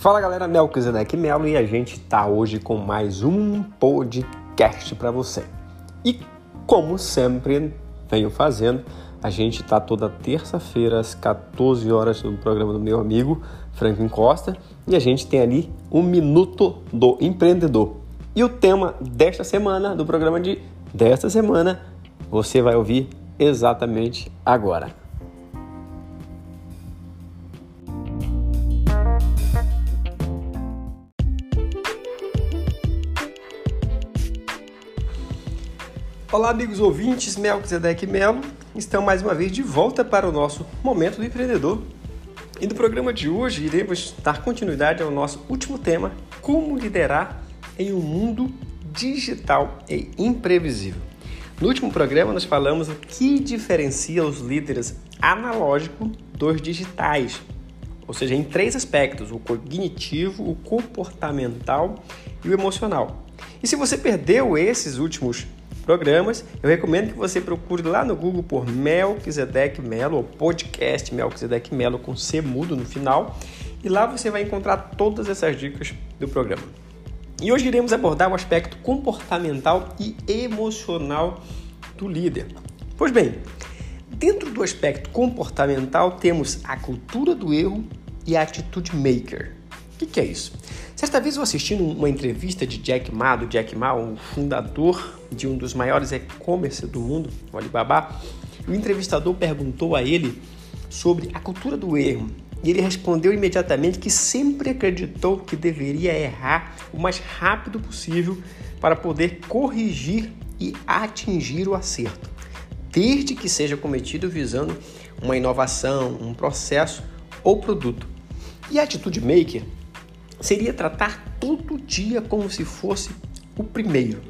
Fala galera, Melquisedeque Melo e a gente tá hoje com mais um podcast para você. E como sempre venho fazendo, a gente tá toda terça-feira às 14 horas no programa do meu amigo Franklin Costa e a gente tem ali um minuto do empreendedor. E o tema desta semana, do programa de desta semana, você vai ouvir exatamente agora. Olá, amigos ouvintes, Melquisedeque Melo. Estamos mais uma vez de volta para o nosso Momento do Empreendedor. E no programa de hoje iremos dar continuidade ao nosso último tema: como liderar em um mundo digital e imprevisível. No último programa nós falamos o que diferencia os líderes analógicos dos digitais, ou seja, em três aspectos: o cognitivo, o comportamental e o emocional. E se você perdeu esses últimos programas, eu recomendo que você procure lá no Google por Melquisedeque Melo, ou podcast Melquisedeque Melo com C mudo no final, e lá você vai encontrar todas essas dicas do programa. E hoje iremos abordar o aspecto comportamental e emocional do líder. Pois bem, dentro do aspecto comportamental temos a cultura do erro e a atitude maker. O que, que é isso? Certa vez eu assisti uma entrevista de Jack Ma, do Jack Ma, o fundador de um dos maiores e-commerce do mundo, o Alibaba. O entrevistador perguntou a ele sobre a cultura do erro. E ele respondeu imediatamente que sempre acreditou que deveria errar o mais rápido possível para poder corrigir e atingir o acerto, desde que seja cometido visando uma inovação, um processo ou produto. E a atitude maker seria tratar todo dia como se fosse o primeiro,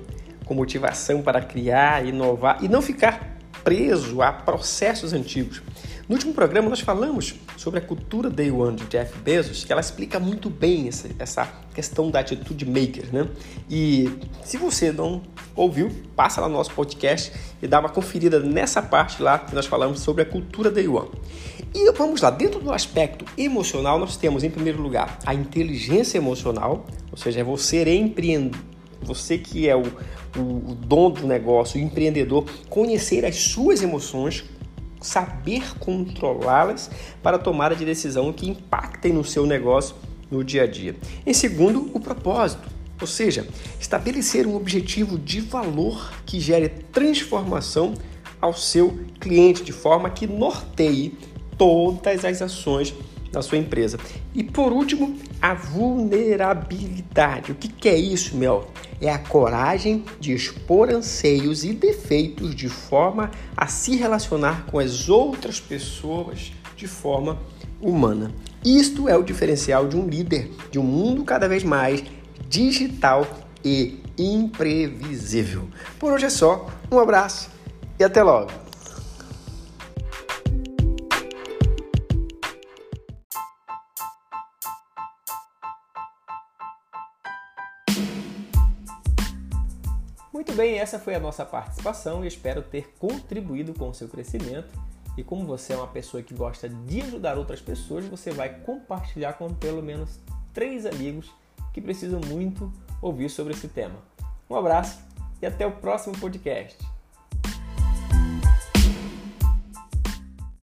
com motivação para criar, inovar e não ficar preso a processos antigos. No último programa nós falamos sobre a cultura Day One de Jeff Bezos, que ela explica muito bem essa, essa questão da atitude maker, né? E se você não ouviu, passa lá no nosso podcast e dá uma conferida nessa parte lá que nós falamos sobre a cultura Day One. E vamos lá, dentro do aspecto emocional, nós temos em primeiro lugar a inteligência emocional, ou seja, é você empreender, você que é o, o, o dono do negócio, o empreendedor, conhecer as suas emoções, saber controlá-las para tomada de decisão que impactem no seu negócio no dia a dia. Em segundo, o propósito, ou seja, estabelecer um objetivo de valor que gere transformação ao seu cliente de forma que norteie todas as ações da sua empresa. E por último, a vulnerabilidade. O que, que é isso, Mel? É a coragem de expor anseios e defeitos de forma a se relacionar com as outras pessoas de forma humana. Isto é o diferencial de um líder de um mundo cada vez mais digital e imprevisível. Por hoje é só. Um abraço e até logo. Muito bem, essa foi a nossa participação e espero ter contribuído com o seu crescimento. E como você é uma pessoa que gosta de ajudar outras pessoas, você vai compartilhar com pelo menos três amigos que precisam muito ouvir sobre esse tema. Um abraço e até o próximo podcast.